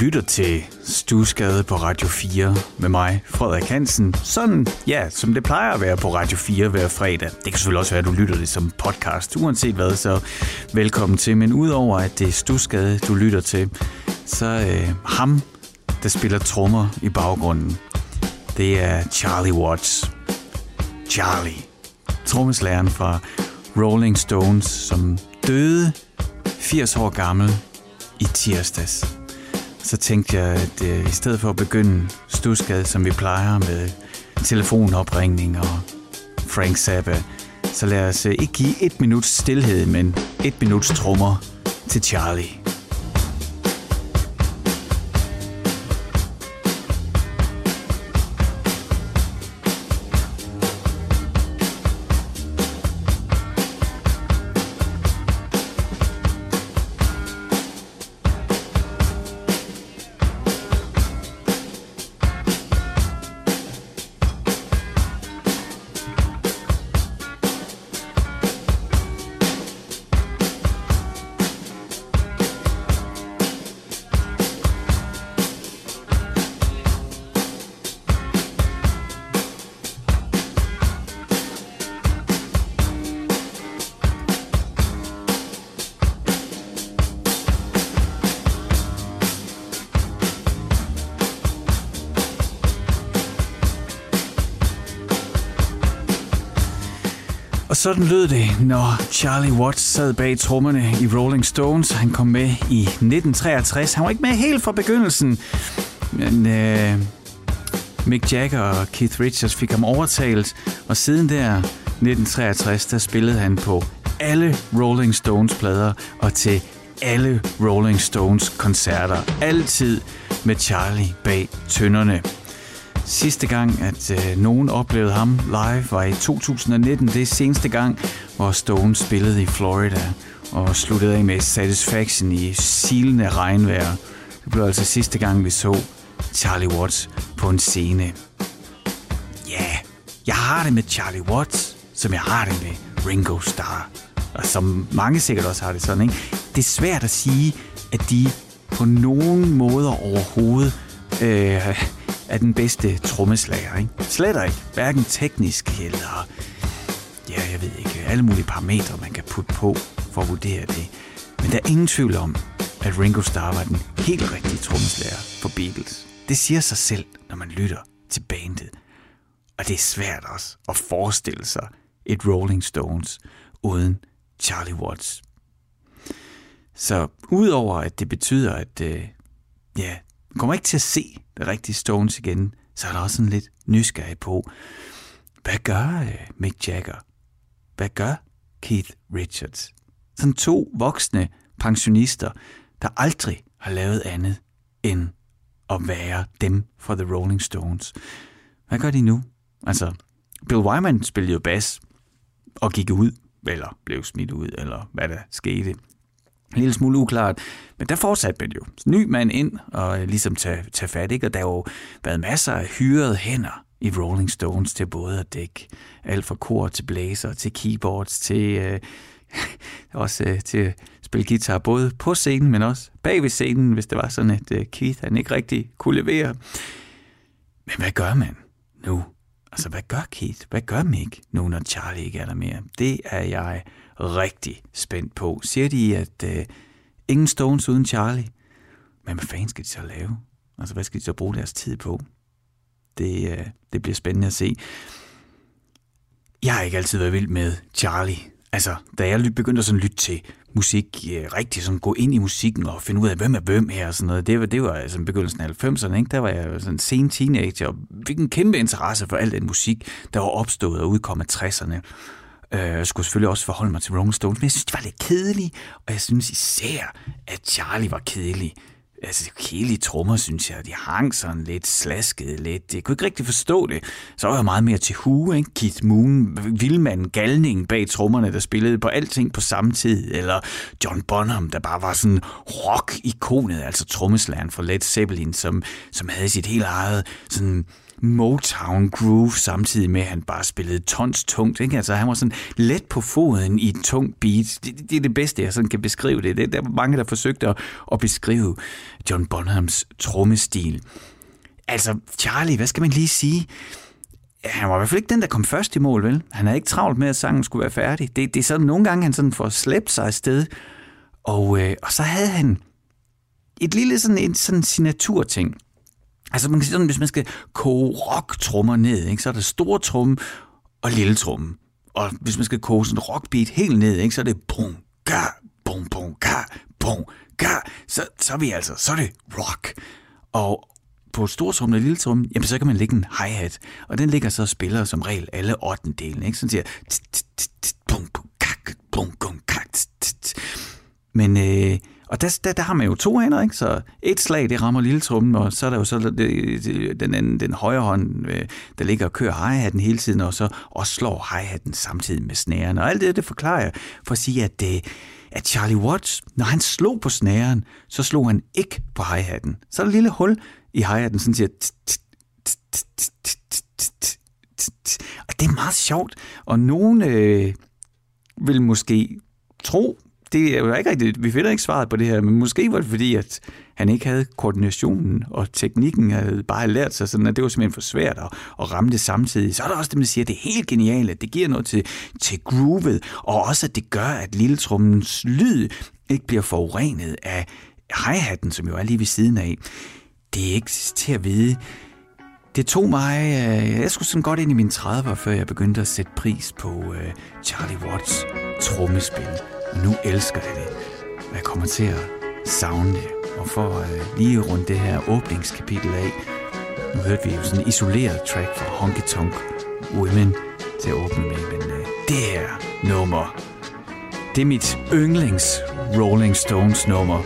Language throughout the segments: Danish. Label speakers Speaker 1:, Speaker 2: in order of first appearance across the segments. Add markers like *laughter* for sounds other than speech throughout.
Speaker 1: lytter til Stusgade på Radio 4 med mig, Frederik Hansen. Sådan, ja, som det plejer at være på Radio 4 hver fredag. Det kan selvfølgelig også være, at du lytter det som podcast, uanset hvad, så velkommen til. Men udover at det er Stusgade, du lytter til, så øh, ham, der spiller trommer i baggrunden, det er Charlie Watts. Charlie, trommeslæren fra Rolling Stones, som døde 80 år gammel i tirsdags så tænkte jeg, at øh, i stedet for at begynde stusgade, som vi plejer med telefonopringning og Frank Zappa, så lad os øh, ikke give et minuts stillhed, men et minuts trommer til Charlie. Og sådan lød det, når Charlie Watts sad bag trommerne i Rolling Stones. Han kom med i 1963. Han var ikke med helt fra begyndelsen, men øh, Mick Jagger og Keith Richards fik ham overtalt, og siden der 1963, der spillede han på alle Rolling Stones plader og til alle Rolling Stones koncerter. Altid med Charlie bag tønderne. Sidste gang, at øh, nogen oplevede ham live, var i 2019. Det er seneste gang, hvor Stone spillede i Florida og sluttede af med Satisfaction i silende regnvejr. Det blev altså sidste gang, vi så Charlie Watts på en scene. Ja, yeah, jeg har det med Charlie Watts, som jeg har det med Ringo Starr. Og som mange sikkert også har det sådan, ikke? Det er svært at sige, at de på nogen måder overhovedet øh, er den bedste trommeslager. Ikke? Slet ikke. Hverken teknisk eller ja, jeg ved ikke, alle mulige parametre, man kan putte på for at vurdere det. Men der er ingen tvivl om, at Ringo Starr var den helt rigtige trommeslager for Beatles. Det siger sig selv, når man lytter til bandet. Og det er svært også at forestille sig et Rolling Stones uden Charlie Watts. Så udover at det betyder, at øh, ja, kommer ikke til at se det rigtige Stones igen, så er der også sådan lidt nysgerrig på, hvad gør øh, Mick Jagger? Hvad gør Keith Richards? Sådan to voksne pensionister, der aldrig har lavet andet end at være dem for The Rolling Stones. Hvad gør de nu? Altså, Bill Wyman spillede jo bas og gik ud, eller blev smidt ud, eller hvad der skete. En lille smule uklart. Men der fortsatte man jo. Ny mand ind og øh, ligesom tage, tage fat, ikke? Og der har jo været masser af hyrede hænder i Rolling Stones til både at dække alt fra kor til blæser, til keyboards, til øh, *laughs* også øh, til at spille guitar, både på scenen, men også bag ved scenen, hvis det var sådan, at øh, Keith han ikke rigtig kunne levere. Men hvad gør man nu? Altså, hvad gør Keith? Hvad gør Mick nu, når Charlie ikke er der mere? Det er jeg rigtig spændt på. Siger de, at øh, ingen Stones uden Charlie? Men hvad fanden skal de så lave? Altså, hvad skal de så bruge deres tid på? Det, øh, det bliver spændende at se. Jeg har ikke altid været vild med Charlie. Altså, da jeg begyndte at sådan lytte til musik, øh, rigtig sådan gå ind i musikken og finde ud af, hvem er hvem her og sådan noget, det var, det var altså begyndelsen af 90'erne, ikke? der var jeg sådan en sen teenager, og fik en kæmpe interesse for al den musik, der var opstået og udkom af 60'erne. Øh, jeg skulle selvfølgelig også forholde mig til Rolling Stones, men jeg synes, det var lidt kedeligt, og jeg synes især, at Charlie var kedelig. Altså, kedelige trommer, synes jeg, de hang sådan lidt slasket lidt. Jeg kunne ikke rigtig forstå det. Så var jeg meget mere til Hu, ikke? Keith Moon, Vildmand, Galning bag trommerne, der spillede på alting på samme tid. Eller John Bonham, der bare var sådan rock-ikonet, altså trommeslæren fra Led Zeppelin, som, som havde sit helt eget sådan Motown groove, samtidig med, at han bare spillede tons tungt. Ikke? Altså, han var sådan let på foden i et tungt beat. Det, det er det bedste, jeg sådan kan beskrive det. det. Der var mange, der forsøgte at, at beskrive John Bonhams trommestil. Altså, Charlie, hvad skal man lige sige? han var i hvert fald ikke den, der kom først i mål, vel? Han havde ikke travlt med, at sangen skulle være færdig. Det, det er sådan nogle gange, han sådan får slæbt sig afsted. Og, øh, og så havde han et lille sådan, en sådan signaturting. Altså man kan sige sådan, hvis man skal koge rocktrummer ned, ikke, så er der store tromme og lille tromme. Og hvis man skal koge sådan rockbeat helt ned, ikke, så er det bum, ga, bum, bum, ga, bum, ga. Så, så er vi altså, så er det rock. Og, på stortrum og lille tromme, jamen så kan man lægge en hi-hat, og den ligger så og spiller som regel alle 8. delen, ikke? Sådan siger, bum ka bum bum ka. men øh, og der, der, der har man jo to hænder, ikke? Så et slag, det rammer lille trummen, og så er der jo så det, den anden, den højre hånd, der ligger og kører hi-hatten hele tiden, og så også slår hi-hatten samtidig med snæren. Og alt det, det forklarer jeg for at sige, at, det, at Charlie Watts, når han slog på snæren, så slog han ikke på hi-hatten. Så er der et lille hul i hi-hatten, sådan siger... Og det er meget sjovt, og nogen øh, vil måske tro, det er jo ikke rigtigt, vi finder ikke svaret på det her, men måske var det fordi, at han ikke havde koordinationen, og teknikken havde bare lært sig sådan, at det var simpelthen for svært at, at ramme det samtidig. Så er der også dem, der siger, at det er helt genialt, det giver noget til, til groovet, og også at det gør, at lilletrummens lyd ikke bliver forurenet af hi-hatten, som jo er lige ved siden af. Det er ikke til at vide. Det tog mig, øh, jeg skulle sådan godt ind i mine 30'er, før jeg begyndte at sætte pris på øh, Charlie Watts trommespil. Nu elsker jeg det. Og jeg kommer til at savne det. Og for øh, lige rundt det her åbningskapitel af, nu hørte vi jo sådan en isoleret track fra Honky Tonk Women til at åbne med, men øh, det her nummer, det er mit yndlings Rolling Stones nummer,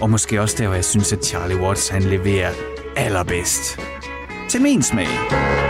Speaker 1: og måske også der, hvor jeg synes, at Charlie Watts han leverer allerbedst. Til min smag.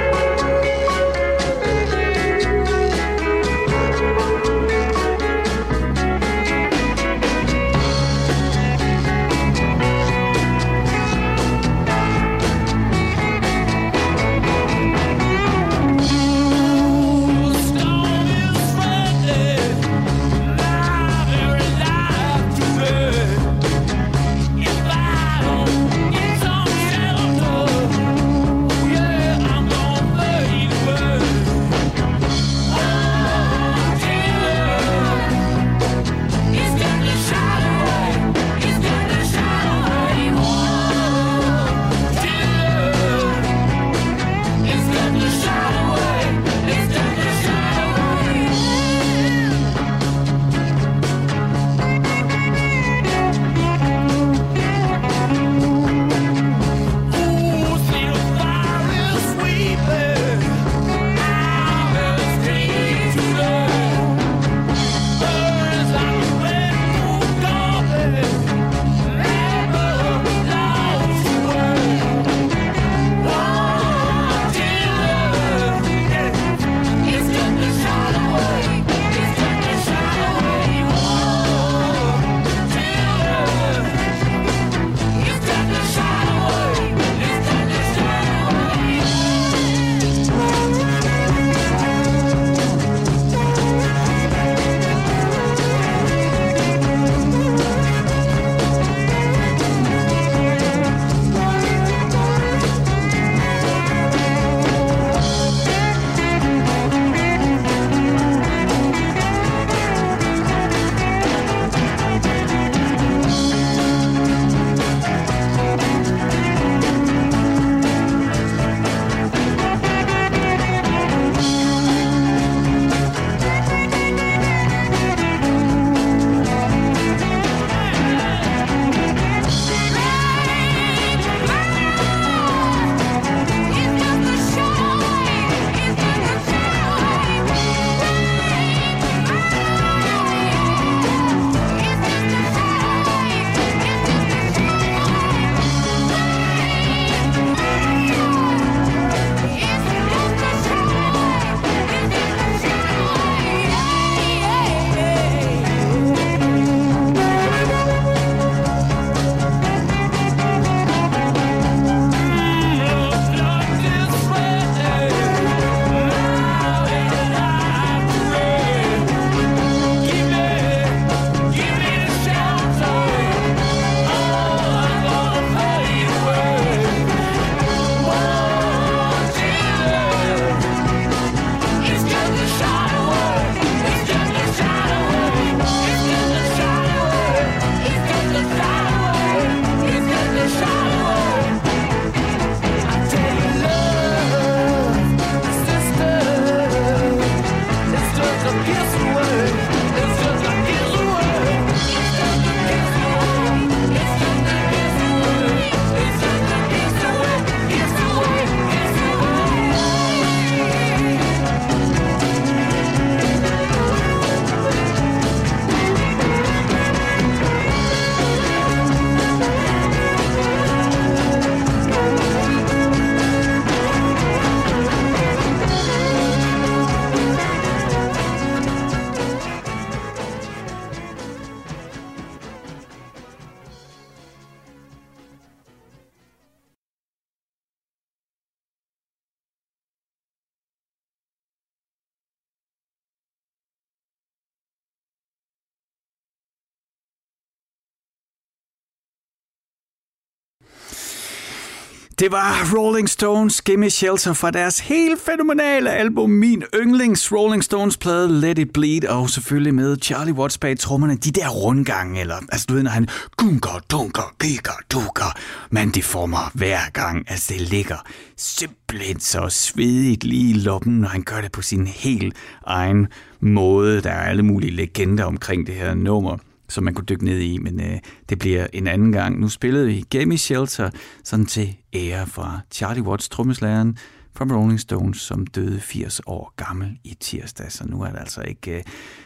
Speaker 1: Det var Rolling Stones Gimme Shelter fra deres helt fænomenale album Min Yndlings Rolling Stones plade Let It Bleed og selvfølgelig med Charlie Watts bag trommerne. De der rundgange, eller altså du ved, når han gunker, dunker, gikker, dukker. Man, det får mig hver gang. Altså det ligger simpelthen så svedigt lige i loppen, når han gør det på sin helt egen måde. Der er alle mulige legender omkring det her nummer som man kunne dykke ned i, men øh, det bliver en anden gang. Nu spillede vi Game Shelter sådan til ære fra Charlie Watts, trommeslageren fra Rolling Stones, som døde 80 år gammel i tirsdag, så nu er det altså ikke øh,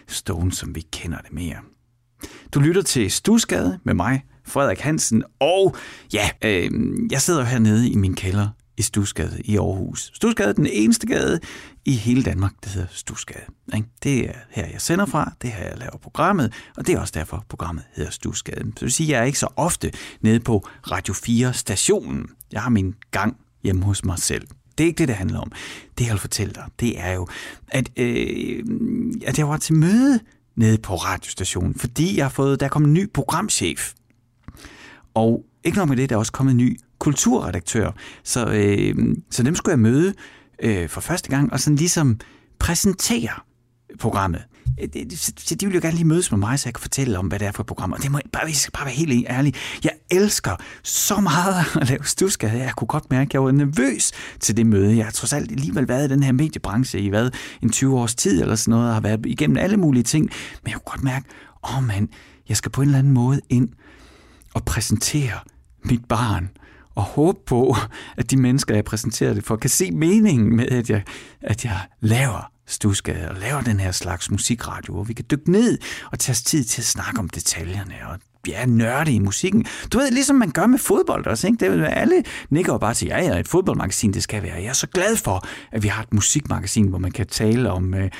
Speaker 1: Stones, som vi kender det mere. Du lytter til Stusgade med mig, Frederik Hansen, og ja, øh, jeg sidder hernede i min kælder i Stusgade i Aarhus. Stusgade er den eneste gade i hele Danmark, det hedder Stusgade. Det er her, jeg sender fra, det er her, jeg laver programmet, og det er også derfor, programmet hedder Stusgade. Så det vil sige, at jeg er ikke så ofte nede på Radio 4-stationen. Jeg har min gang hjemme hos mig selv. Det er ikke det, det handler om. Det, jeg vil fortælle dig, det er jo, at, øh, at jeg var til møde nede på radiostationen, fordi jeg har fået, der er kommet en ny programchef. Og ikke nok med det, der er også kommet en ny kulturredaktør. Så, øh, så dem skulle jeg møde øh, for første gang, og sådan ligesom præsentere programmet. Øh, så de vil jo gerne lige mødes med mig, så jeg kan fortælle om, hvad det er for et program. Og det må jeg bare, jeg skal bare være helt ærlig. Jeg elsker så meget *laughs* at lave stusker. Jeg kunne godt mærke, at jeg var nervøs til det møde. Jeg har trods alt alligevel været i den her mediebranche i hvad, en 20 års tid eller sådan noget, og har været igennem alle mulige ting. Men jeg kunne godt mærke, åh oh, mand, jeg skal på en eller anden måde ind og præsentere mit barn og håbe på, at de mennesker, jeg præsenterer det for, kan se meningen med, at jeg, at jeg laver Stusgade og laver den her slags musikradio, hvor vi kan dykke ned og tage os tid til at snakke om detaljerne og ja, nørde i musikken. Du ved, ligesom man gør med fodbold også, ikke? Det, alle nikker jo bare til, ja, ja, et fodboldmagasin, det skal være. Jeg er så glad for, at vi har et musikmagasin, hvor man kan tale om øh,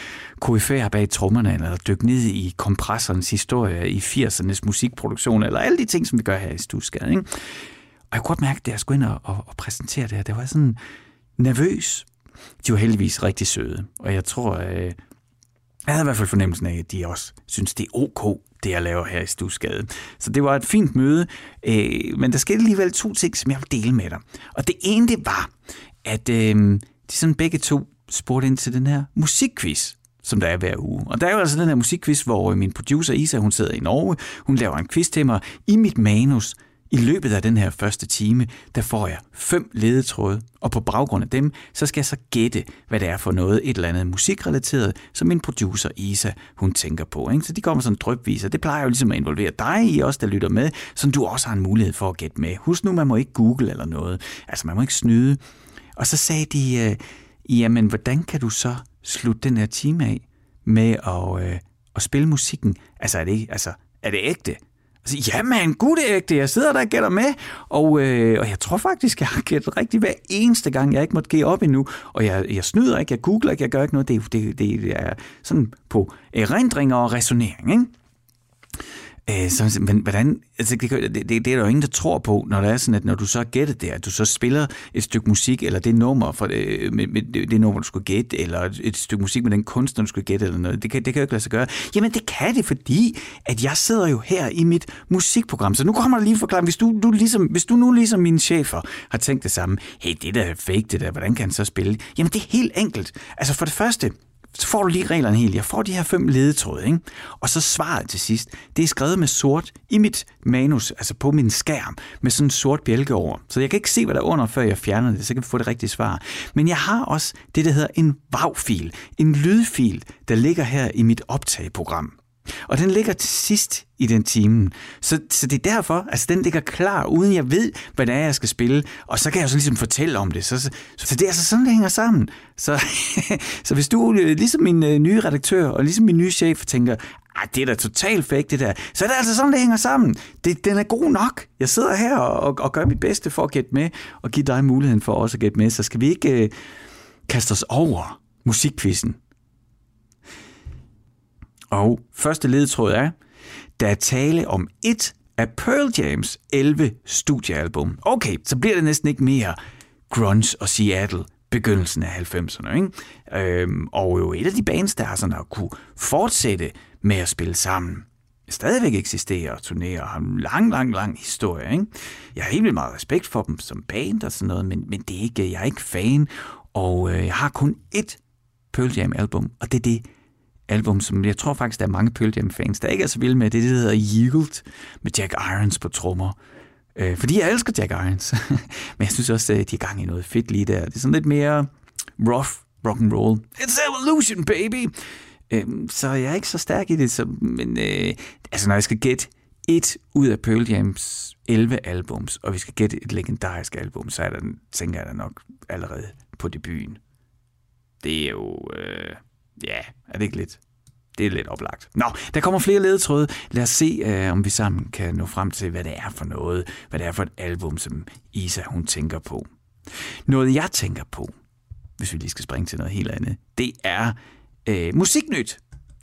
Speaker 1: KF'er bag trommerne, eller dykke ned i kompressorens historie i 80'ernes musikproduktion, eller alle de ting, som vi gør her i Stusgade, ikke? Og jeg kunne godt mærke, at jeg skulle ind og, og, og præsentere det her, det var sådan nervøs. De var heldigvis rigtig søde, og jeg tror, øh, jeg havde i hvert fald fornemmelsen af, at de også synes, det er ok, det jeg laver her i Stusgade. Så det var et fint møde, øh, men der skete alligevel to ting, som jeg vil dele med dig. Og det ene, det var, at øh, de sådan begge to spurgte ind til den her musikquiz, som der er hver uge. Og der er jo altså den her musikquiz, hvor min producer Isa, hun sidder i Norge, hun laver en quiz til mig i mit manus, i løbet af den her første time, der får jeg fem ledetråde, og på baggrund af dem, så skal jeg så gætte, hvad det er for noget, et eller andet musikrelateret, som min producer Isa, hun tænker på. Ikke? Så de kommer sådan drøbvis, og det plejer jo ligesom at involvere dig i også, der lytter med, så du også har en mulighed for at gætte med. Husk nu, man må ikke google eller noget. Altså, man må ikke snyde. Og så sagde de, øh, jamen, hvordan kan du så slutte den her time af med at, øh, at spille musikken? Altså, er det, altså, er det ægte? Og sige, jamen, gud ægte, jeg sidder der og gætter med. Og, øh, og jeg tror faktisk, jeg har gættet rigtigt hver eneste gang, jeg ikke måtte give op endnu. Og jeg, jeg snyder ikke, jeg googler ikke, jeg gør ikke noget. Det, det, det er sådan på erindringer og resonering, ikke? Øh, så, men hvordan, altså, det, det, det, er der jo ingen, der tror på, når det er sådan, at når du så gætter det, at du så spiller et stykke musik, eller det nummer, for det, øh, med, med det nummer, du skulle gætte, eller et stykke musik med den kunstner, du skulle gætte, eller noget. Det kan, det kan jo ikke lade sig gøre. Jamen, det kan det, fordi at jeg sidder jo her i mit musikprogram. Så nu kommer der lige en forklaring. Hvis du, du, ligesom, hvis du nu ligesom mine chefer har tænkt det samme, hey, det der er fake, det der, hvordan kan han så spille? Jamen, det er helt enkelt. Altså, for det første, så får du lige reglerne helt. Jeg får de her fem ledetråde, ikke? Og så svaret til sidst. Det er skrevet med sort i mit manus, altså på min skærm, med sådan en sort bjælke over. Så jeg kan ikke se, hvad der er under, før jeg fjerner det, så kan vi få det rigtige svar. Men jeg har også det, der hedder en WAV-fil. En lydfil, der ligger her i mit optageprogram. Og den ligger til sidst i den time. Så, så det er derfor, altså den ligger klar, uden jeg ved, hvad det er, jeg skal spille. Og så kan jeg så ligesom fortælle om det. Så, så, så det er altså sådan, det hænger sammen. Så, *laughs* så hvis du, øh, ligesom min øh, nye redaktør, og ligesom min nye chef, tænker, ej, det er da totalt fake, det der. Så er det altså sådan, det hænger sammen. Det, den er god nok. Jeg sidder her og, og, og gør mit bedste for at gætte med, og give dig muligheden for også at gætte med. Så skal vi ikke øh, kaste os over musikkvisten. Og første ledetråd er, der er tale om et af Pearl Jams 11 studiealbum. Okay, så bliver det næsten ikke mere grunge og Seattle begyndelsen af 90'erne. Ikke? Øhm, og jo et af de bands, der har sådan at kunne fortsætte med at spille sammen. stadigvæk eksisterer og turnerer og har en lang, lang, lang historie. Ikke? Jeg har helt vildt meget respekt for dem som band og sådan noget, men, men det er ikke, jeg er ikke fan, og øh, jeg har kun ét Pearl Jam album, og det er det album, som jeg tror faktisk, der er mange Pearl Jam fans, der ikke er så vilde med. Det, det hedder Yield med Jack Irons på trommer. Øh, fordi jeg elsker Jack Irons. *laughs* Men jeg synes også, at de er gang i noget fedt lige der. Det er sådan lidt mere rough rock and roll. It's evolution, baby! Øh, så jeg er ikke så stærk i det. Så, men øh, altså, når jeg skal gætte et ud af Pearl Jams 11 albums, og vi skal gætte et legendarisk album, så er der, tænker jeg da nok allerede på debuten. Det er jo... Øh, ja, er det ikke lidt? Det er lidt oplagt. Nå, der kommer flere ledetråde. Lad os se, øh, om vi sammen kan nå frem til, hvad det er for noget. Hvad det er for et album, som Isa hun tænker på. Noget jeg tænker på, hvis vi lige skal springe til noget helt andet, det er øh, musiknyt.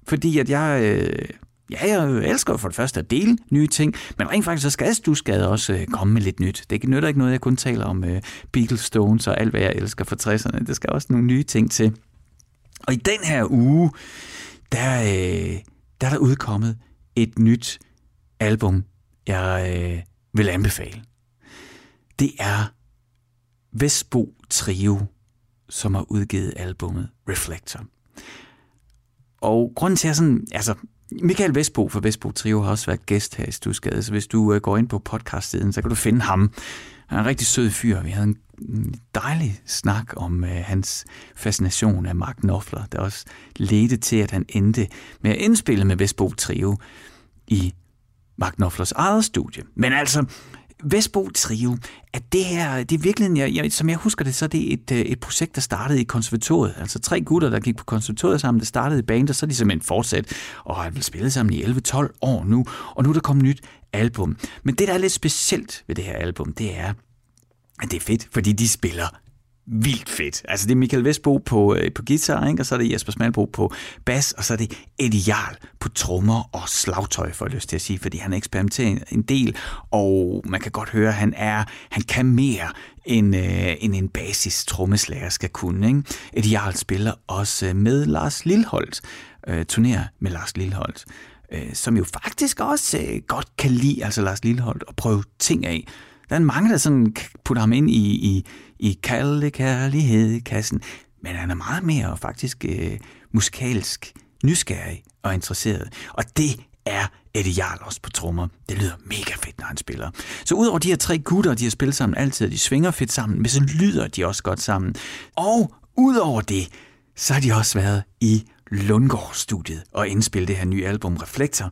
Speaker 1: Fordi at jeg... Øh, Ja, jeg elsker for det første at dele nye ting, men rent faktisk så skal du skal også øh, komme med lidt nyt. Det nytter ikke noget, jeg kun taler om øh, Beatles, Stones og alt, hvad jeg elsker fra 60'erne. Det skal også nogle nye ting til. Og i den her uge, der, øh, der er der udkommet et nyt album, jeg øh, vil anbefale. Det er Vestbo Trio, som har udgivet albummet Reflector. Og grunden til, at jeg sådan, altså, Michael Vestbo fra Vestbo Trio har også været gæst her i Stusgade, så hvis du øh, går ind på podcast så kan du finde ham. Han er en rigtig sød fyr. Vi havde en dejlig snak om øh, hans fascination af Mark Knopfler, der også ledte til, at han endte med at indspille med Vestbo Trio i Mark Knopflers eget studie. Men altså, Vestbo Trio, at det her, det er virkelig, jeg, jeg, som jeg husker det, så er det et, øh, et projekt, der startede i konservatoriet. Altså tre gutter, der gik på konservatoriet sammen, det startede i band, og så er de simpelthen fortsat, og har vel spillet sammen i 11-12 år nu, og nu er der kommet nyt album. Men det, der er lidt specielt ved det her album, det er, det er fedt, fordi de spiller vildt fedt. Altså det er Michael Vestbo på, øh, på guitar, ikke? og så er det Jesper Smalbro på bas, og så er det Ideal på trommer og slagtøj, for jeg lyst til at sige, fordi han eksperimenterer en del, og man kan godt høre, at han er, han kan mere end, øh, end en basis trommeslager skal kunne. Ikke? Ideal spiller også øh, med Lars Lilholdt, øh, turnerer med Lars Lilholdt, øh, som jo faktisk også øh, godt kan lide, altså Lars Lilholdt, at prøve ting af, der er mange, der sådan putter ham ind i, i, i kalde kærlighed kassen, men han er meget mere faktisk øh, musikalsk nysgerrig og interesseret. Og det er Eddie Jarl også på trommer. Det lyder mega fedt, når han spiller. Så udover de her tre gutter, de har spillet sammen altid, de svinger fedt sammen, men så lyder de også godt sammen. Og udover det, så har de også været i Lundgaard-studiet og indspillet det her nye album Reflektor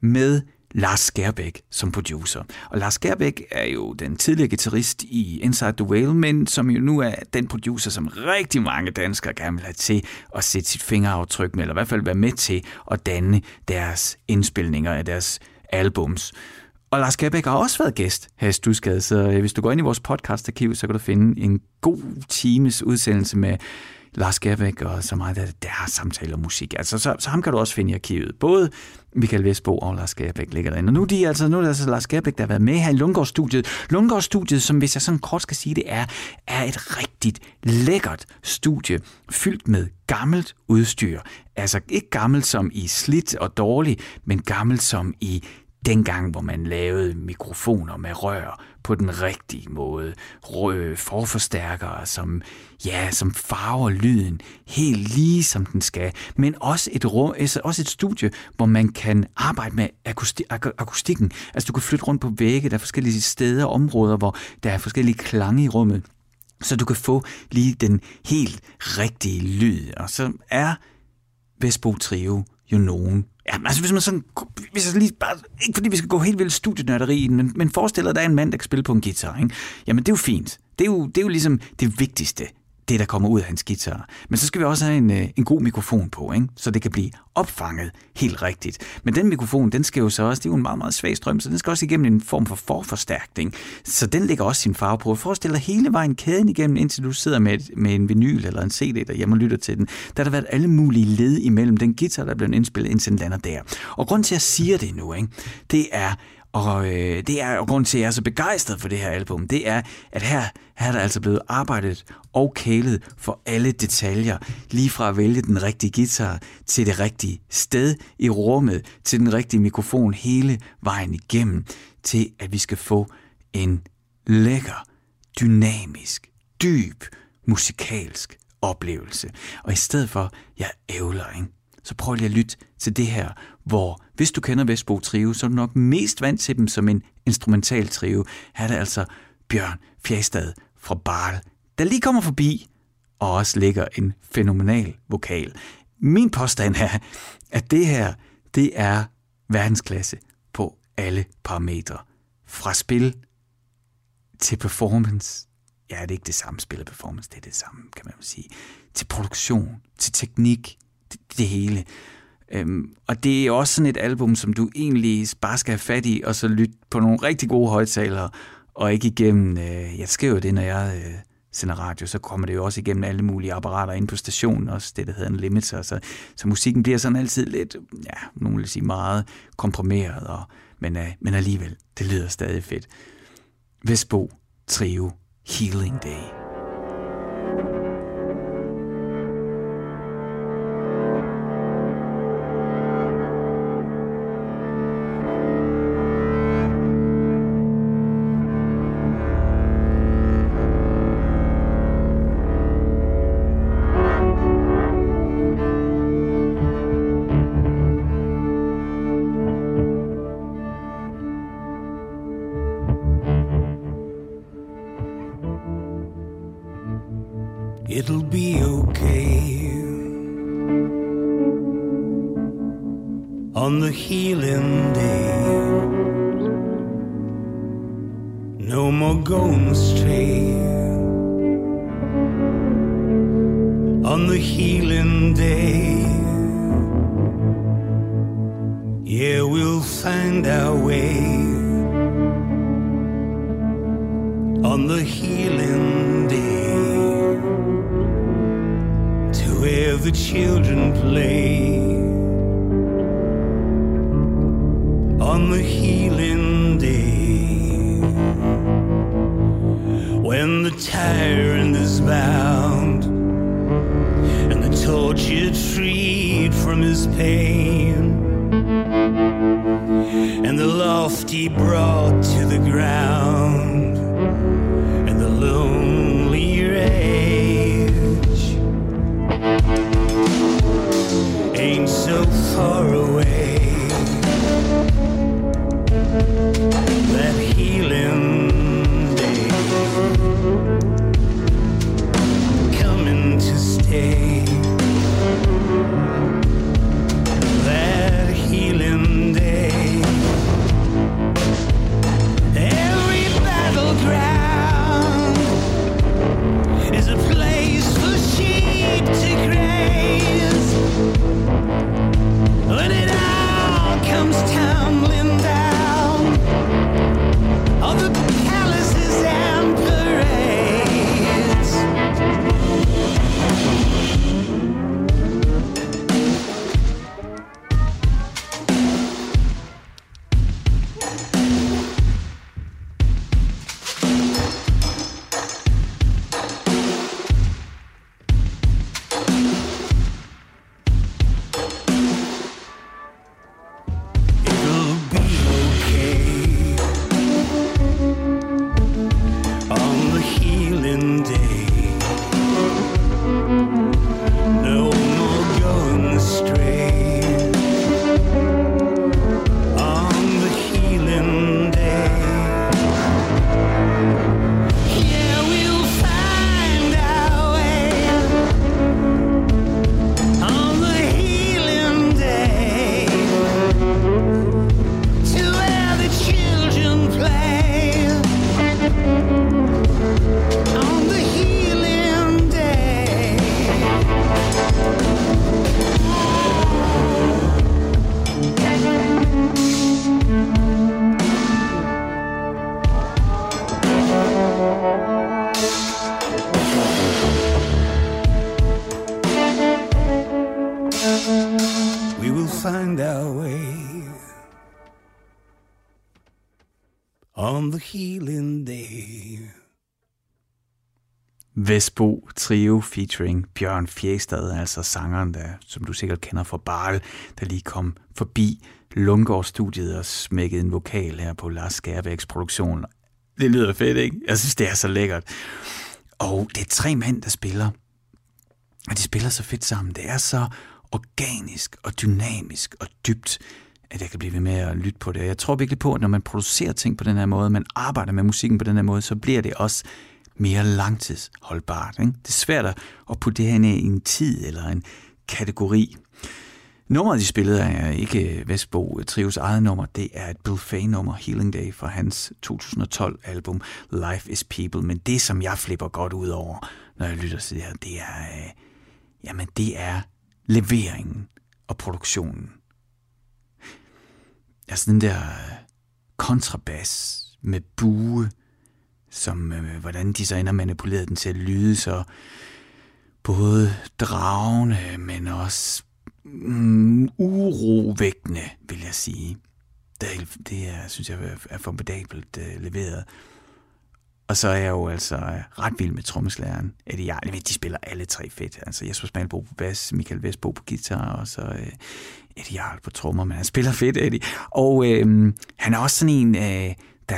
Speaker 1: med Lars Skærbæk som producer. Og Lars Skærbæk er jo den tidligere guitarist i Inside the Whale, men som jo nu er den producer, som rigtig mange danskere gerne vil have til at sætte sit fingeraftryk med, eller i hvert fald være med til at danne deres indspilninger af deres albums. Og Lars Skærbæk har også været gæst her i Stusgade, så øh, hvis du går ind i vores podcastarkiv, så kan du finde en god times udsendelse med Lars Gervæk og så meget, der, deres samtale samtaler og musik. Altså, så, så ham kan du også finde i arkivet. Både Michael Vestbo og Lars Gerbæk ligger derinde. Og nu er, de, altså, nu er det altså Lars Gerbæk, der har været med her i Lundgårdsstudiet. Lundgårdsstudiet, som hvis jeg sådan kort skal sige det, er, er et rigtigt lækkert studie, fyldt med gammelt udstyr. Altså ikke gammelt som i slidt og dårligt, men gammelt som i dengang, hvor man lavede mikrofoner med rør på den rigtige måde. Røde øh, forforstærkere, som, ja, som farver lyden helt lige som den skal. Men også et, rum, altså også et studie, hvor man kan arbejde med akusti, akustikken. Altså du kan flytte rundt på vægge, der er forskellige steder og områder, hvor der er forskellige klange i rummet. Så du kan få lige den helt rigtige lyd. Og så er Vesbo Trio jo nogen, Ja, altså hvis man sådan, hvis jeg lige bare, ikke fordi vi skal gå helt vildt studienørderi i den, men, men forestil dig, at der er en mand, der kan spille på en guitar, ikke? Jamen det er jo fint. Det er jo, det er jo ligesom det vigtigste det, der kommer ud af hans guitar. Men så skal vi også have en, øh, en god mikrofon på, ikke? så det kan blive opfanget helt rigtigt. Men den mikrofon, den skal jo så også, det er jo en meget, meget svag strøm, så den skal også igennem en form for forforstærkning. Så den lægger også sin farve på. Forestil dig hele vejen kæden igennem, indtil du sidder med, med en vinyl eller en CD derhjemme og lytter til den. Der har der været alle mulige led imellem den guitar, der er blevet indspillet, indtil den lander der. Og grund til, at jeg siger det nu, ikke? det er, og øh, det er og grund til, at jeg er så begejstret for det her album, det er, at her, her er der altså blevet arbejdet og kælet for alle detaljer, lige fra at vælge den rigtige guitar til det rigtige sted i rummet, til den rigtige mikrofon hele vejen igennem, til at vi skal få en lækker, dynamisk, dyb, musikalsk oplevelse. Og i stedet for, jeg ævler, ikke? så prøv lige at lytte til det her, hvor hvis du kender Vestbo Trio, så er du nok mest vant til dem som en instrumental trio. Her er det altså Bjørn Fjastad fra Barl, der lige kommer forbi og også lægger en fænomenal vokal. Min påstand er, at det her, det er verdensklasse på alle parametre. Fra spil til performance. Ja, det er ikke det samme spil og performance, det er det samme, kan man sige. Til produktion, til teknik, det, det hele. Øhm, og det er også sådan et album, som du egentlig bare skal have fat i, og så lytte på nogle rigtig gode højtalere, og ikke igennem, øh, jeg skriver det, når jeg øh, sender radio, så kommer det jo også igennem alle mulige apparater ind på stationen, også det, der hedder en limiter, så, så musikken bliver sådan altid lidt, ja, nogen vil sige meget komprimeret, og, men, øh, men alligevel, det lyder stadig fedt. Vesbo Trio Healing Day.
Speaker 2: On the healing day.
Speaker 1: Vesbo Trio featuring Bjørn Fjestad, altså sangeren, der, som du sikkert kender fra Barl, der lige kom forbi Lundgaard-studiet og smækkede en vokal her på Lars Skærbæks produktion. Det lyder fedt, ikke? Jeg synes, det er så lækkert. Og det er tre mænd, der spiller. Og de spiller så fedt sammen. Det er så organisk og dynamisk og dybt, at jeg kan blive ved med at lytte på det. Jeg tror virkelig på, at når man producerer ting på den her måde, man arbejder med musikken på den her måde, så bliver det også mere langtidsholdbart. Ikke? Det er svært at putte det her ind i en tid eller en kategori. Nummeret, de spillede, er ikke Vestbo Trios eget nummer. Det er et Bill Fay-nummer, Healing Day, fra hans 2012-album Life is People. Men det, som jeg flipper godt ud over, når jeg lytter til det her, det er, øh, jamen, det er leveringen og produktionen. Altså den der øh, kontrabas med bue, som øh, hvordan de så ender manipuleret den til at lyde så både dragende, men også mm, urovækkende, vil jeg sige. Det, det er, synes jeg er formidabelt øh, leveret. Og så er jeg jo altså øh, ret vild med trommeslæren Eddie Jarl. De spiller alle tre fedt. Altså Jesper Smalbo på bas, Michael Vestbo på guitar, og så øh, Eddie Jarl på trommer. Men han spiller fedt, Eddie. Og øh, han er også sådan en, øh, der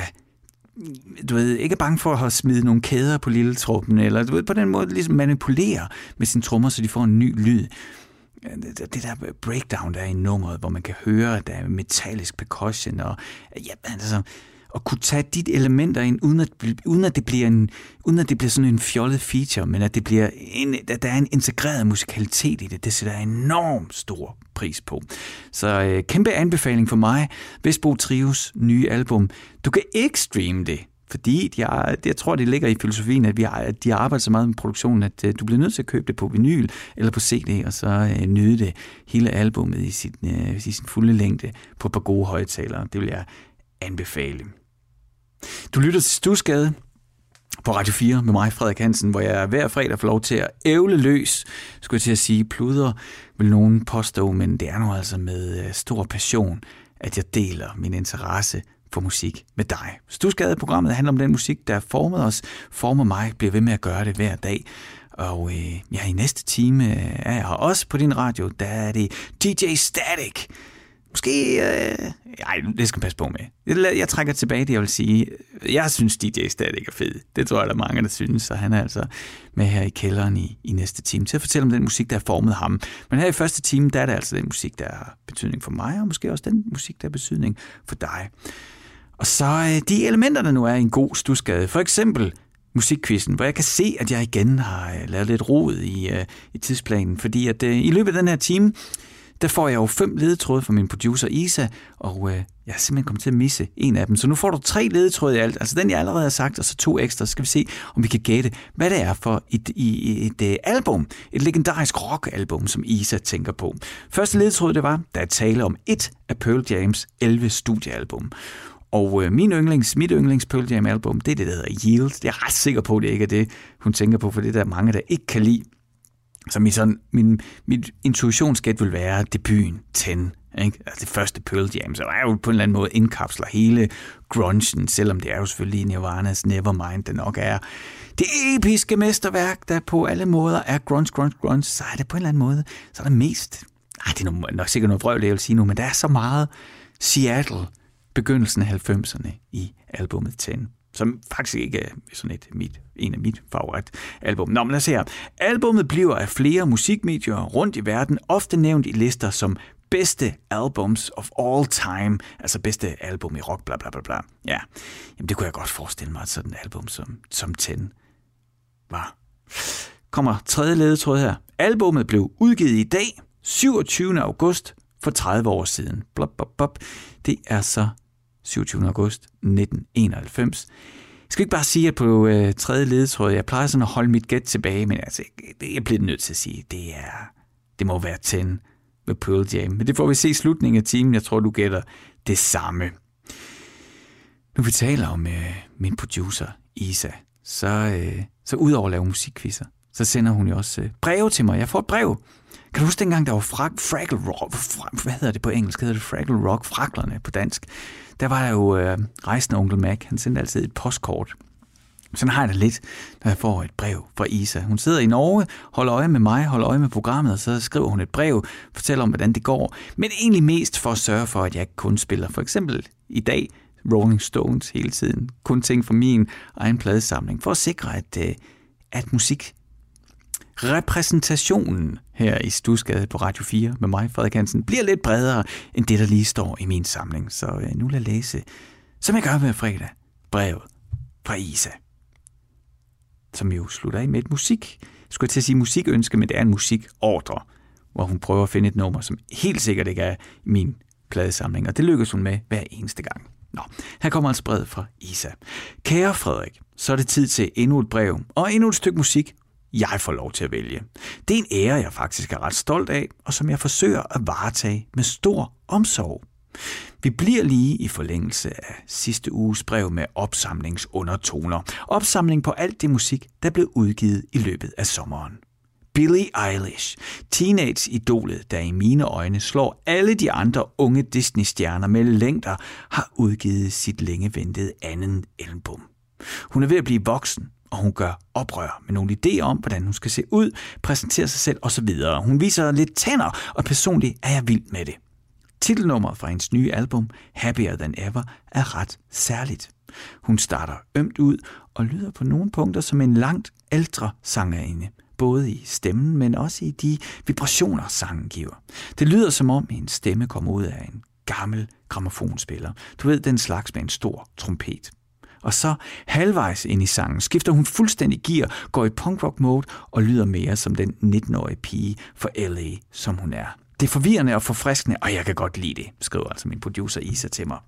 Speaker 1: du ved, ikke er bange for at smide nogle kæder på lille truppen, eller du ved, på den måde ligesom manipulere med sine trommer, så de får en ny lyd. Det der breakdown, der er i nummeret, hvor man kan høre, at der er metallisk percussion, og ja, altså, at kunne tage dit elementer ind, uden at, uden at, det, bliver en, uden at det bliver sådan en fjollet feature, men at, det bliver en, at der er en integreret musikalitet i det, det sætter jeg enormt stor pris på. Så øh, kæmpe anbefaling for mig, Vesbo Trios nye album. Du kan ikke streame det, fordi de har, jeg tror, det ligger i filosofien, at, vi har, at de har arbejdet så meget med produktionen, at øh, du bliver nødt til at købe det på vinyl eller på CD, og så øh, nyde det hele albummet i sin, øh, i sin fulde længde på et par gode højtalere. Det vil jeg anbefale. Du lytter til Stusgade på Radio 4 med mig, Frederik Hansen, hvor jeg hver fredag får lov til at ævle løs, skulle jeg til at sige, pluder, vil nogen påstå, men det er nu altså med øh, stor passion, at jeg deler min interesse for musik med dig. Stusgade-programmet handler om den musik, der formet os, former mig, bliver ved med at gøre det hver dag. Og øh, ja, i næste time øh, er jeg også på din radio, der er det DJ Static, Måske... Øh, ej, det skal man passe på med. Jeg, jeg trækker tilbage det, jeg vil sige. Jeg synes, DJ stadig er fed. Det tror jeg, der er mange, der synes. Så han er altså med her i kælderen i, i næste time til at fortælle om den musik, der har formet ham. Men her i første time, der er det altså den musik, der har betydning for mig, og måske også den musik, der har betydning for dig. Og så øh, de elementer, der nu er i en god stusgade. For eksempel musikquizzen, hvor jeg kan se, at jeg igen har øh, lavet lidt rod i, øh, i tidsplanen, fordi at øh, i løbet af den her time, der får jeg jo fem ledetråde fra min producer Isa, og øh, jeg er simpelthen kommet til at misse en af dem. Så nu får du tre ledetråde i alt, altså den jeg allerede har sagt, og så to ekstra. Så skal vi se, om vi kan gætte, hvad det er for et, i, et, et album, et legendarisk rockalbum, som Isa tænker på. Første ledetråd, det var, der er tale om et af Pearl Jams 11 studiealbum. Og øh, min yndlings, mit yndlings Pearl Jam album, det er det, der hedder Yield. Jeg er ret sikker på, at det ikke er det, hun tænker på, for det er der mange, der ikke kan lide. Så min, sådan, min, mit intuitionsgæt vil være debuten 10. Ikke? Altså det første Pearl Jam, så er jo på en eller anden måde indkapsler hele grungen, selvom det er jo selvfølgelig Nirvana's Nevermind, det nok er det episke mesterværk, der på alle måder er grunge, grunge, grunge, så er det på en eller anden måde, så er det mest, ej, det er nok sikkert noget vrøvl, jeg vil sige nu, men der er så meget Seattle, begyndelsen af 90'erne i albumet 10 som faktisk ikke er sådan et mit, en af mit favoritalbum. Nå, men lad os se her. Albummet bliver af flere musikmedier rundt i verden ofte nævnt i lister som bedste albums of all time, altså bedste album i rock, bla bla bla bla. Ja, Jamen, det kunne jeg godt forestille mig, at sådan et album som, som 10 var. Kommer tredje ledetråd her. Albummet blev udgivet i dag, 27. august for 30 år siden. Blop, blop, blop. Det er så 27. august 1991. Jeg skal ikke bare sige, at på øh, tredje ledetråd, jeg plejer sådan at holde mit gæt tilbage, men altså, jeg bliver nødt til at sige, det er, det må være 10 med Pearl Jam. Men det får vi se i slutningen af timen. Jeg tror, du gætter det samme. Nu vi taler om øh, min producer, Isa, så, øh, så udover at lave musikkvisser, så sender hun jo også øh, breve til mig. Jeg får et brev. Kan du huske dengang, der var fra, Fraggle Rock? Fra, hvad hedder det på engelsk? Hedder det Fraggle Rock? Fraklerne på dansk der var jo øh, rejsende onkel Mac. Han sendte altid et postkort Sådan har jeg det lidt, når jeg får et brev fra Isa. Hun sidder i Norge, holder øje med mig, holder øje med programmet, og så skriver hun et brev, fortæller om, hvordan det går. Men egentlig mest for at sørge for, at jeg kun spiller for eksempel i dag Rolling Stones hele tiden. Kun ting fra min egen pladesamling. For at sikre, at, øh, at musik repræsentationen her i Stusgade på Radio 4 med mig, Frederik Hansen, bliver lidt bredere end det, der lige står i min samling. Så øh, nu lad læse, som jeg gør hver fredag, brevet fra Isa som jo slutter af med et musik. Jeg skulle til at sige musikønske, men det er en musikordre, hvor hun prøver at finde et nummer, som helt sikkert ikke er min pladesamling, og det lykkes hun med hver eneste gang. Nå, her kommer altså brevet fra Isa. Kære Frederik, så er det tid til endnu et brev og endnu et stykke musik, jeg får lov til at vælge. Det er en ære, jeg faktisk er ret stolt af, og som jeg forsøger at varetage med stor omsorg. Vi bliver lige i forlængelse af sidste uges brev med opsamlingsundertoner. Opsamling på alt det musik, der blev udgivet i løbet af sommeren. Billie Eilish, teenage-idolet, der i mine øjne slår alle de andre unge Disney-stjerner med længder, har udgivet sit længe ventede anden album. Hun er ved at blive voksen, og hun gør oprør med nogle idéer om, hvordan hun skal se ud, præsentere sig selv osv. Hun viser lidt tænder, og personligt er jeg vild med det. Titelnummeret fra hendes nye album, Happier Than Ever, er ret særligt. Hun starter ømt ud og lyder på nogle punkter som en langt ældre sangerinde, både i stemmen, men også i de vibrationer, sangen giver. Det lyder som om hendes stemme kommer ud af en gammel gramofonspiller. Du ved, den slags med en stor trompet. Og så halvvejs ind i sangen skifter hun fuldstændig gear, går i punkrock mode og lyder mere som den 19-årige pige for LA, som hun er. Det er forvirrende og forfriskende, og jeg kan godt lide det, skriver altså min producer Isa til mig.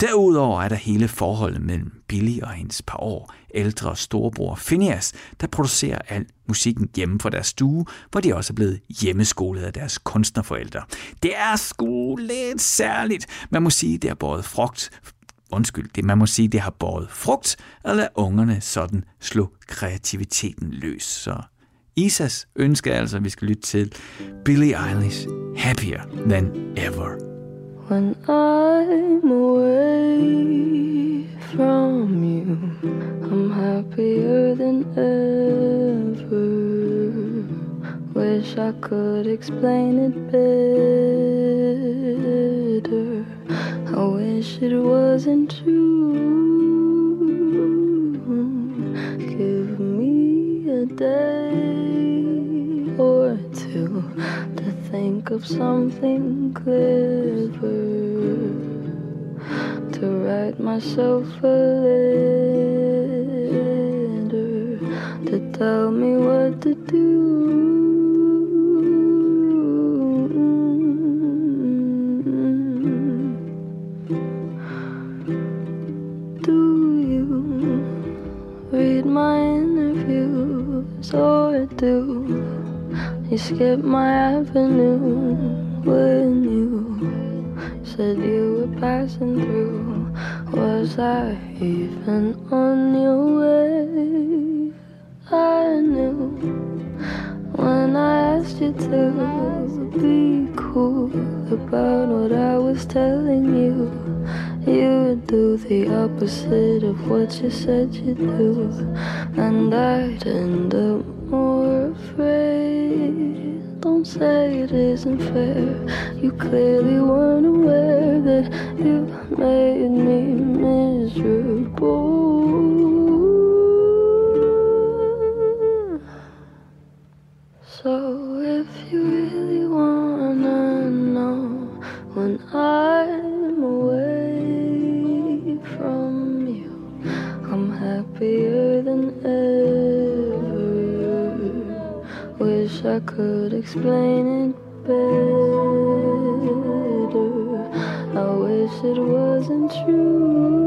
Speaker 1: Derudover er der hele forholdet mellem Billy og hendes par år ældre storebror Phineas, der producerer al musikken hjemme fra deres stue, hvor de også er blevet hjemmeskolet af deres kunstnerforældre. Det er sgu lidt særligt. Man må sige, det er både frugt, undskyld, det man må sige, det har båret frugt, at lade ungerne sådan slå kreativiteten løs. Så Isas ønske er altså, at vi skal lytte til Billie Eilish, Happier Than Ever.
Speaker 3: When I'm away from you, I'm happier than ever. Wish I could explain it better. I wish it wasn't true. Give me a day or two to think of something clever to write myself a letter to tell me what to do. Do you read my interviews or do you skip my avenue when you said you were passing through. Was I even on your way? I knew when I asked you to be cool about what I was telling you. Opposite of what you said you'd do, and I'd end up more afraid. Don't say it isn't fair. You clearly weren't aware that you made me I could explain it better. I wish it wasn't true.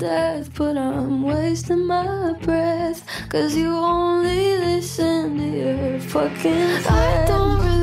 Speaker 3: Death, but I'm wasting my breath. Cause you only listen to your fucking friends. I don't relate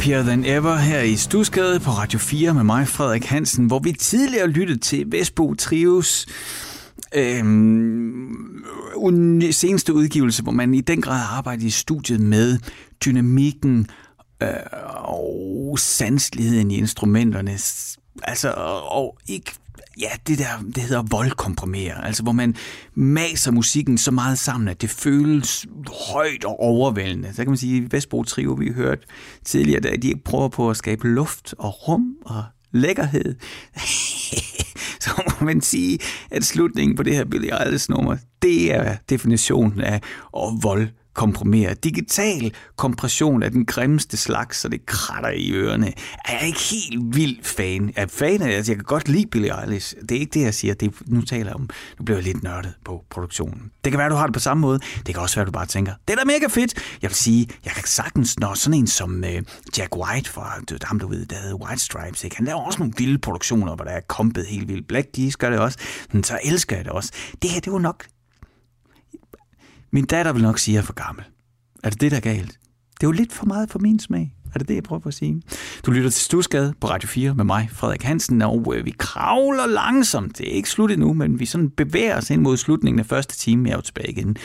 Speaker 1: Happier Than Ever her i Stusgade på Radio 4 med mig, Frederik Hansen, hvor vi tidligere lyttede til Vesbo Trios øhm, seneste udgivelse, hvor man i den grad arbejder i studiet med dynamikken øh, og sanseligheden i instrumenterne. Altså, og ikke ja, det der, det hedder voldkomprimere, altså hvor man maser musikken så meget sammen, at det føles højt og overvældende. Så kan man sige, at Vestbro Trio, vi har hørt tidligere, at de prøver på at skabe luft og rum og lækkerhed. *laughs* så må man sige, at slutningen på det her Billy Eilish nummer, det er definitionen af at vold komprimere. Digital kompression af den grimmeste slags, så det kratter i ørerne. Er ikke helt vild fan. Jeg er fan af, altså jeg kan godt lide Billie Eilish. Det er ikke det, jeg siger. Det er, nu taler jeg om, nu bliver jeg lidt nørdet på produktionen. Det kan være, du har det på samme måde. Det kan også være, du bare tænker, det er da mega fedt. Jeg vil sige, jeg kan sagtens, når sådan en som øh, Jack White fra det, ham, du ved, der hedder White Stripes, ikke? han laver også nogle vilde produktioner, hvor der er kompet helt vildt. Black Keys gør det også, men så elsker jeg det også. Det her, det var nok min datter vil nok sige, at jeg er for gammel. Er det det, der er galt? Det er jo lidt for meget for min smag. Er det det, jeg prøver på at sige? Du lytter til Stusgade på Radio 4 med mig, Frederik Hansen, og øh, vi kravler langsomt. Det er ikke slut endnu, men vi sådan bevæger os ind mod slutningen af første time. Jeg er jo tilbage igen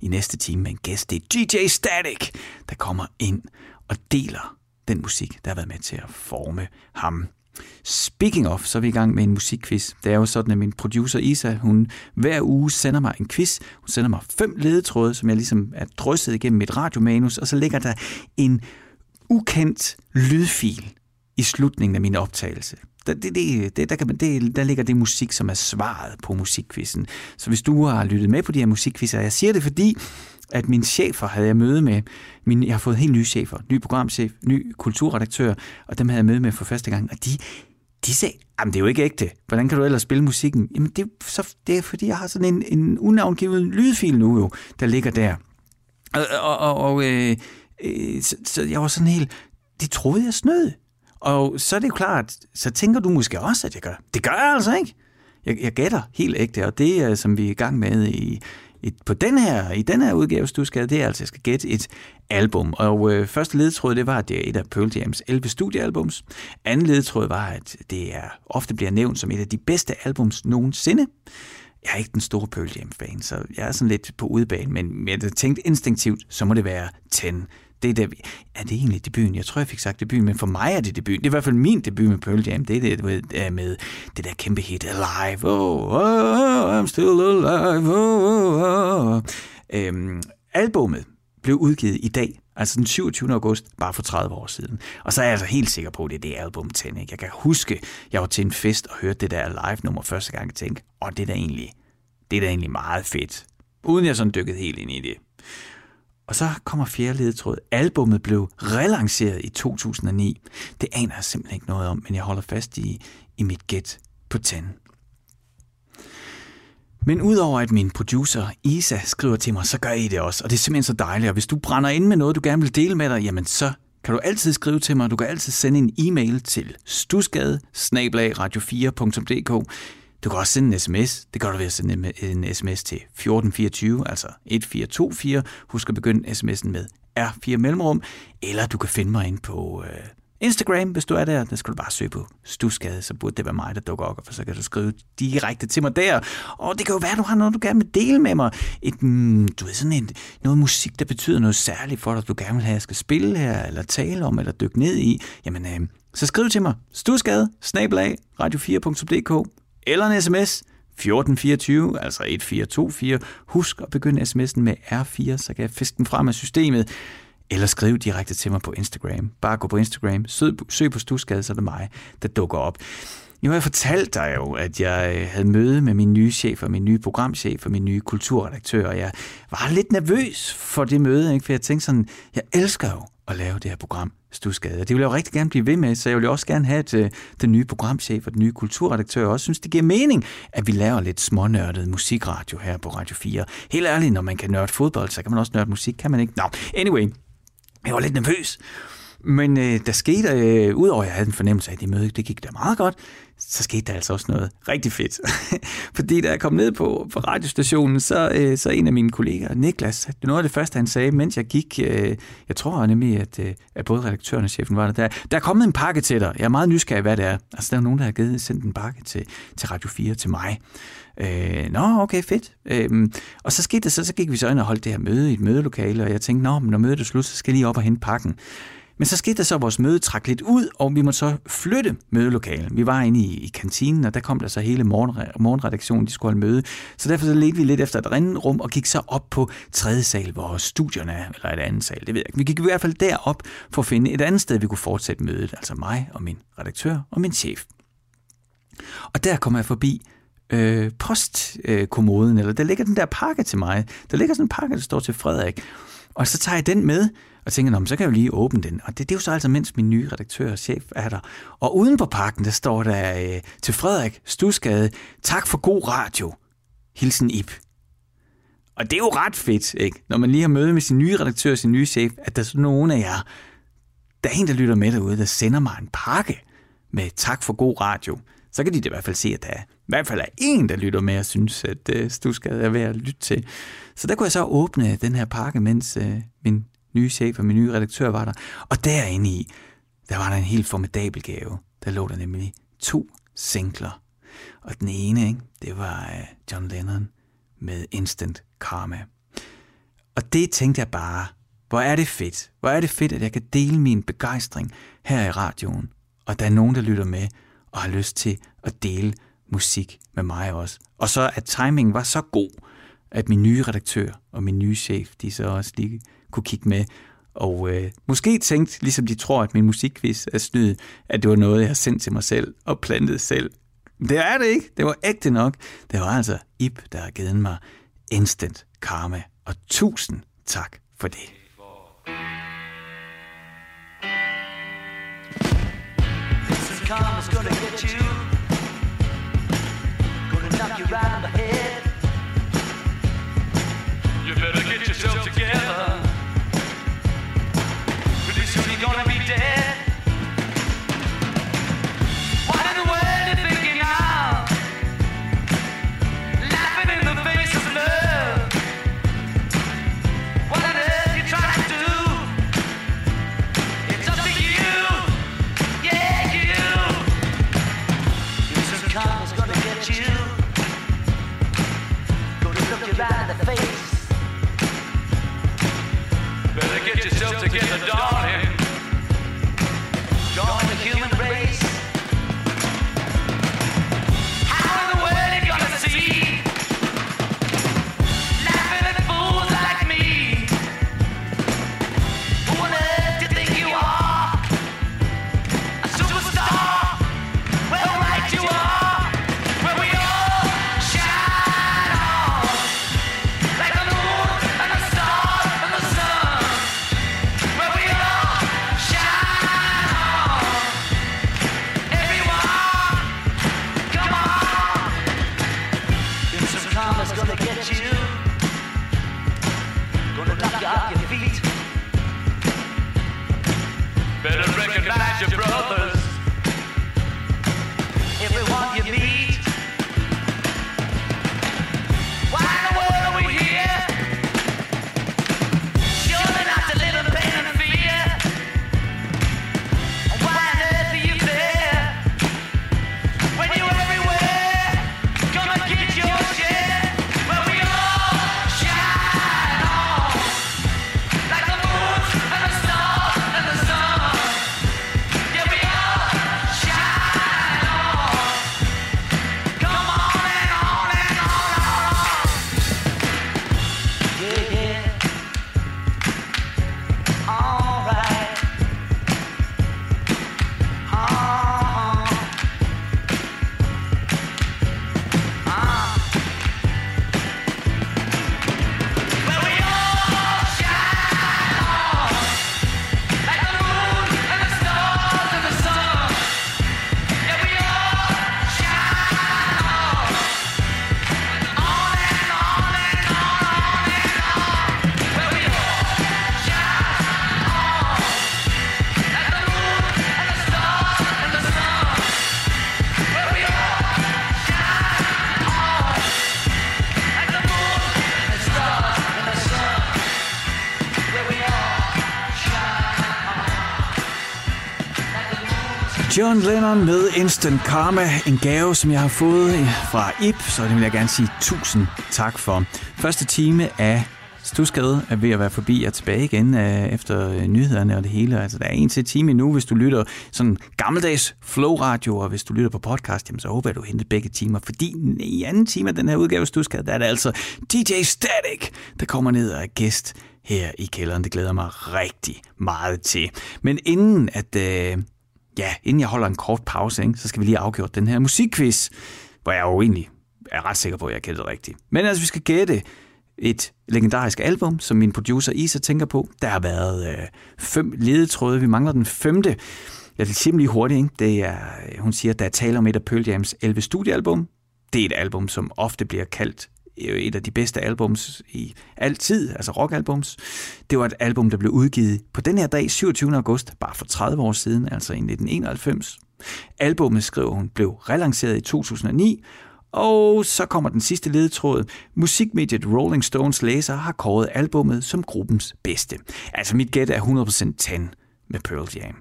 Speaker 1: i næste time med en gæst. Det er DJ Static, der kommer ind og deler den musik, der har været med til at forme ham. Speaking of, så er vi i gang med en musikquiz. Det er jo sådan, at min producer Isa, hun hver uge sender mig en quiz. Hun sender mig fem ledetråde, som jeg ligesom er drysset igennem mit radiomanus, og så ligger der en ukendt lydfil i slutningen af min optagelse. Der, det, det, det, der, kan man, det, der ligger det musik, som er svaret på musikquizzen. Så hvis du har lyttet med på de her musikquizzer, jeg siger det, fordi at min chefer havde jeg møde med, min, jeg har fået helt nye chefer, ny programchef, ny kulturredaktør, og dem havde jeg møde med for første gang, og de, de sagde, jamen det er jo ikke ægte, hvordan kan du ellers spille musikken? Jamen det, så, det er fordi, jeg har sådan en, en unavngivet lydfil nu jo, der ligger der. Og, og, og, og øh, øh, så, så jeg var sådan helt, det troede jeg snød. Og så er det jo klart, så tænker du måske også, at jeg gør. Det gør jeg altså ikke. Jeg, jeg gætter helt ægte, og det er, som vi er i gang med i, et, på den her, i den her udgave, du skal, det er altså, jeg skal gætte et album. Og øh, første ledetråd, det var, at det er et af Pearl Jams 11 studiealbums. Anden ledetråd var, at det er ofte bliver nævnt som et af de bedste albums nogensinde. Jeg er ikke den store Pearl Jam-fan, så jeg er sådan lidt på udebane, men jeg tænkte instinktivt, så må det være 10. Det er, der, er det egentlig debuten? Jeg tror, jeg fik sagt debuten, men for mig er det debuten. Det er i hvert fald min debut med Pearl Jam. Det er det med, øh, med det der kæmpe hit, Alive. Oh, oh, I'm still alive. Oh, oh, oh. Øhm, albummet blev udgivet i dag, altså den 27. august, bare for 30 år siden. Og så er jeg altså helt sikker på, at det er det album 10. Ikke? Jeg kan huske, jeg var til en fest og hørte det der live-nummer første gang og tænkte, åh, det er da egentlig, det er da egentlig meget fedt. Uden jeg sådan dykkede helt ind i det. Og så kommer fjerde ledetråd. Albummet blev relanceret i 2009. Det aner jeg simpelthen ikke noget om, men jeg holder fast i, i mit gæt på 10. Men udover at min producer Isa skriver til mig, så gør I det også, og det er simpelthen så dejligt. Og hvis du brænder ind med noget, du gerne vil dele med dig, jamen så kan du altid skrive til mig. Du kan altid sende en e-mail til stusgade radio4.dk. Du kan også sende en sms. Det gør du ved at sende en sms til 1424, altså 1424. Husk at begynde sms'en med R4 mellemrum. Eller du kan finde mig ind på øh, Instagram, hvis du er der. Der skal du bare søge på Stusgade, så burde det være mig, der dukker op, for så kan du skrive direkte til mig der. Og det kan jo være, at du har noget, du gerne vil dele med mig. Et, mm, du ved, sådan et, noget musik, der betyder noget særligt for dig, du gerne vil have, jeg skal spille her, eller tale om, eller dykke ned i. Jamen, øh, så skriv til mig. Stusgade, snabelag, radio4.dk, eller en sms 1424, altså 1424. Husk at begynde sms'en med R4, så kan jeg fiske den frem af systemet eller skriv direkte til mig på Instagram. Bare gå på Instagram, søg, søg på Stusgade, så er det mig, der dukker op. Nu har jeg fortalt dig jo, at jeg øh, havde møde med min nye chef og min nye programchef og min nye kulturredaktør, og jeg var lidt nervøs for det møde, ikke? for jeg tænkte sådan, jeg elsker jo at lave det her program, Stusgade. Og det vil jeg jo rigtig gerne blive ved med, så jeg vil også gerne have, at øh, den nye programchef og den nye kulturredaktør også synes, det giver mening, at vi laver lidt smånørdet musikradio her på Radio 4. Helt ærligt, når man kan nørde fodbold, så kan man også nørde musik, kan man ikke? Nå, anyway, jeg var lidt nervøs. Men øh, der skete, øh, udover at jeg havde en fornemmelse af, at det møde det gik da meget godt, så skete der altså også noget rigtig fedt. *laughs* Fordi da jeg kom ned på, på radiostationen, så, øh, så en af mine kolleger, Niklas, det noget af det første, han sagde, mens jeg gik, øh, jeg tror nemlig, at, øh, at både redaktøren og chefen var der, der, der er kommet en pakke til dig. Jeg er meget nysgerrig, hvad det er. Altså, der er nogen, der har givet, sendt en pakke til, til Radio 4 til mig. Øh, nå, okay, fedt. Øh, og så skete det så, så gik vi så ind og holdt det her møde i et mødelokale, og jeg tænkte, nå, men når mødet er slut, så skal jeg lige op og hente pakken. Men så skete der så, at vores møde trak lidt ud, og vi måtte så flytte mødelokalen. Vi var inde i, i kantinen, og der kom der så hele morgen, morgenredaktionen, de skulle holde møde. Så derfor så ledte vi lidt efter et andet rum, og gik så op på tredje sal, hvor studierne er, eller et andet sal, det ved jeg ikke. Vi gik i hvert fald derop for at finde et andet sted, vi kunne fortsætte mødet, altså mig og min redaktør og min chef. Og der kommer jeg forbi øh, postkommoden, eller der ligger den der pakke til mig. Der ligger sådan en pakke, der står til Frederik. Og så tager jeg den med, og tænker, så kan jeg jo lige åbne den. Og det, det er jo så altså, mens min nye redaktør og chef er der. Og uden på pakken, der står der øh, til Frederik Stusgade, tak for god radio. Hilsen Ip. Og det er jo ret fedt, ikke? når man lige har møde med sin nye redaktør og sin nye chef, at der er sådan nogen af jer, der er en, der lytter med derude, der sender mig en pakke med tak for god radio. Så kan de i hvert fald se, at der er, i hvert fald er en, der lytter med og synes, at øh, Stusgade er værd at lytte til. Så der kunne jeg så åbne den her pakke, mens øh, min nye chef og min nye redaktør var der. Og derinde i, der var der en helt formidabel gave. Der lå der nemlig to singler. Og den ene, ikke, det var øh, John Lennon med Instant Karma. Og det tænkte jeg bare, hvor er det fedt. Hvor er det fedt, at jeg kan dele min begejstring her i radioen. Og der er nogen, der lytter med og har lyst til at dele musik med mig også. Og så at timingen var så god, at min nye redaktør og min nye chef, de så også lige kunne kigge med. Og øh, måske tænkt, ligesom de tror, at min musikquiz er snyd, at det var noget, jeg har sendt til mig selv og plantet selv. Det er det ikke. Det var ægte nok. Det var altså Ip, der har givet mig instant karma. Og tusind tak for det. karma's gonna get you. Gonna knock you right on the head. You better get yourself together. John Lennon med Instant Karma, en gave, som jeg har fået fra Ip, så det vil jeg gerne sige tusind tak for. Første time af Stusgade er ved at være forbi. og tilbage igen øh, efter nyhederne og det hele. Altså, der er en til time nu, hvis du lytter sådan gammeldags flow-radio, og hvis du lytter på podcast, jamen, så håber jeg, du henter begge timer. Fordi i anden time af den her udgave af Stusgade, der er det altså DJ Static, der kommer ned og er gæst her i kælderen. Det glæder mig rigtig meget til. Men inden at... øh, ja, inden jeg holder en kort pause, ikke, så skal vi lige afgøre den her musikquiz, hvor jeg jo egentlig er ret sikker på, at jeg gætter rigtigt. Men altså, vi skal gætte et legendarisk album, som min producer Isa tænker på. Der har været øh, fem ledetråde. Vi mangler den femte. Jeg vil simpelthen lige hurtigt. Ikke? Det er, øh, hun siger, der er tale om et af Pearl Jams 11 studiealbum. Det er et album, som ofte bliver kaldt et af de bedste albums i altid, altså rockalbums. Det var et album, der blev udgivet på den her dag, 27. august, bare for 30 år siden, altså i 1991. Albummet, skriver hun, blev relanceret i 2009, og så kommer den sidste ledetråd. Musikmediet Rolling Stones læser har kåret albummet som gruppens bedste. Altså mit gæt er 100% 10 med Pearl Jam.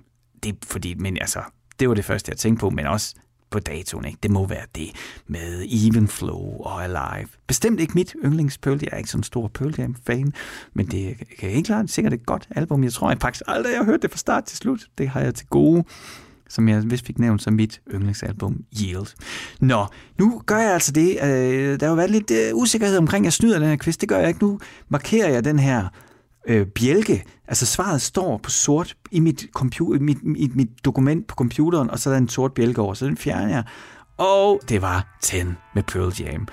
Speaker 1: Det er fordi, men altså, det var det første, jeg tænkte på, men også på datoen. Ikke? Det må være det med Even Flow og Alive. Bestemt ikke mit yndlings Pearl Jeg er ikke sådan en stor Pearl Jam-fan, men det kan helt klart sikkert et godt album. Jeg tror jeg faktisk aldrig, jeg har hørt det fra start til slut. Det har jeg til gode som jeg vist fik nævnt som mit yndlingsalbum, Yield. Nå, nu gør jeg altså det. Øh, der har jo været lidt øh, usikkerhed omkring, at jeg snyder den her quiz. Det gør jeg ikke. Nu markerer jeg den her øh, bjælke. Altså svaret står på sort i mit, computer, mit, mit, mit dokument på computeren, og så er der en sort bjælke over, så den fjerner jeg. Og det var 10 med Pearl Jam.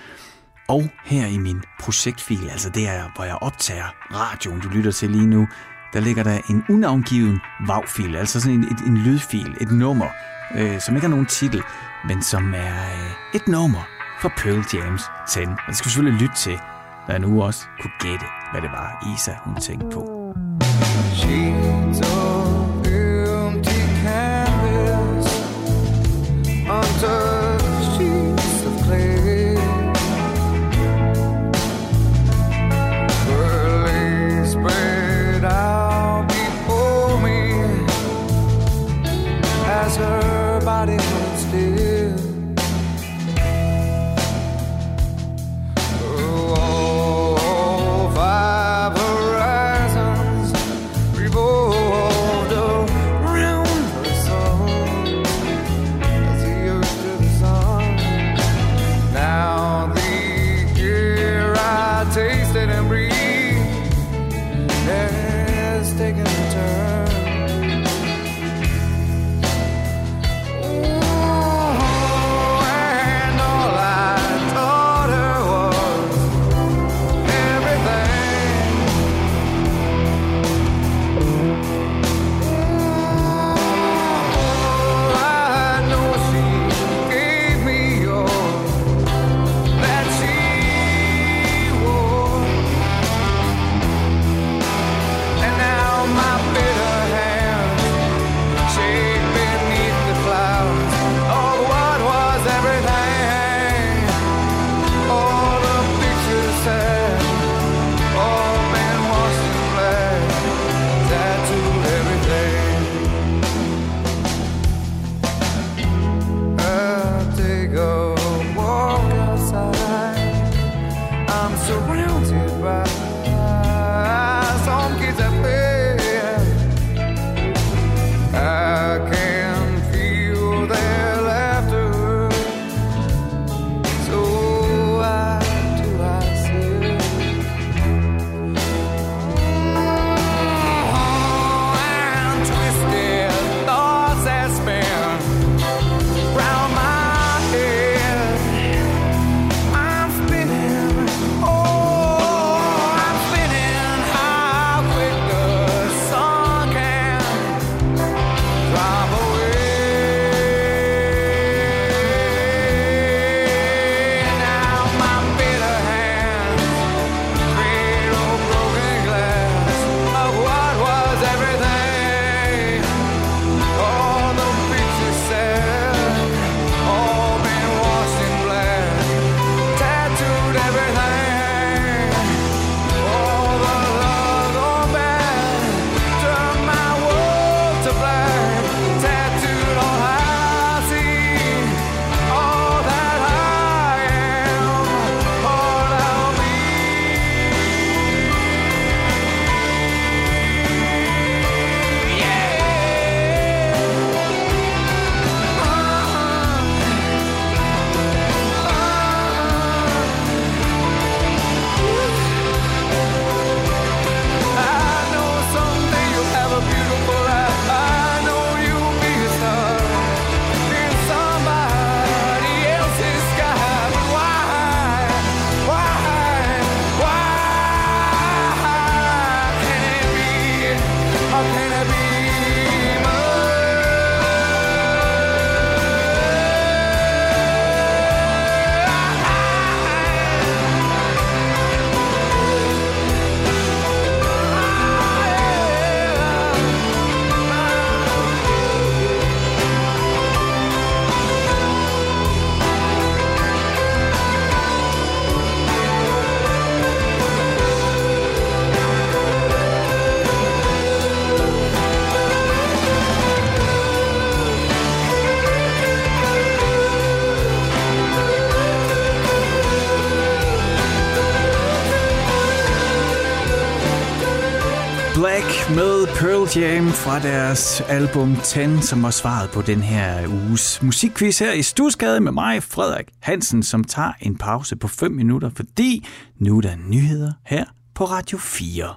Speaker 1: Og her i min projektfil, altså det er, hvor jeg optager radioen, du lytter til lige nu, der ligger der en unavngiven WAV-fil, altså sådan en, et, en lydfil, et nummer, øh, som ikke har nogen titel, men som er øh, et nummer fra Pearl Jams 10. Og det skal du selvfølgelig lytte til, når jeg nu også kunne gætte, hvad det var, Isa hun tænkte på. Jam fra deres album 10, som var svaret på den her uges musikquiz her i Stusgade med mig, Frederik Hansen, som tager en pause på 5 minutter, fordi nu er der nyheder her på Radio 4.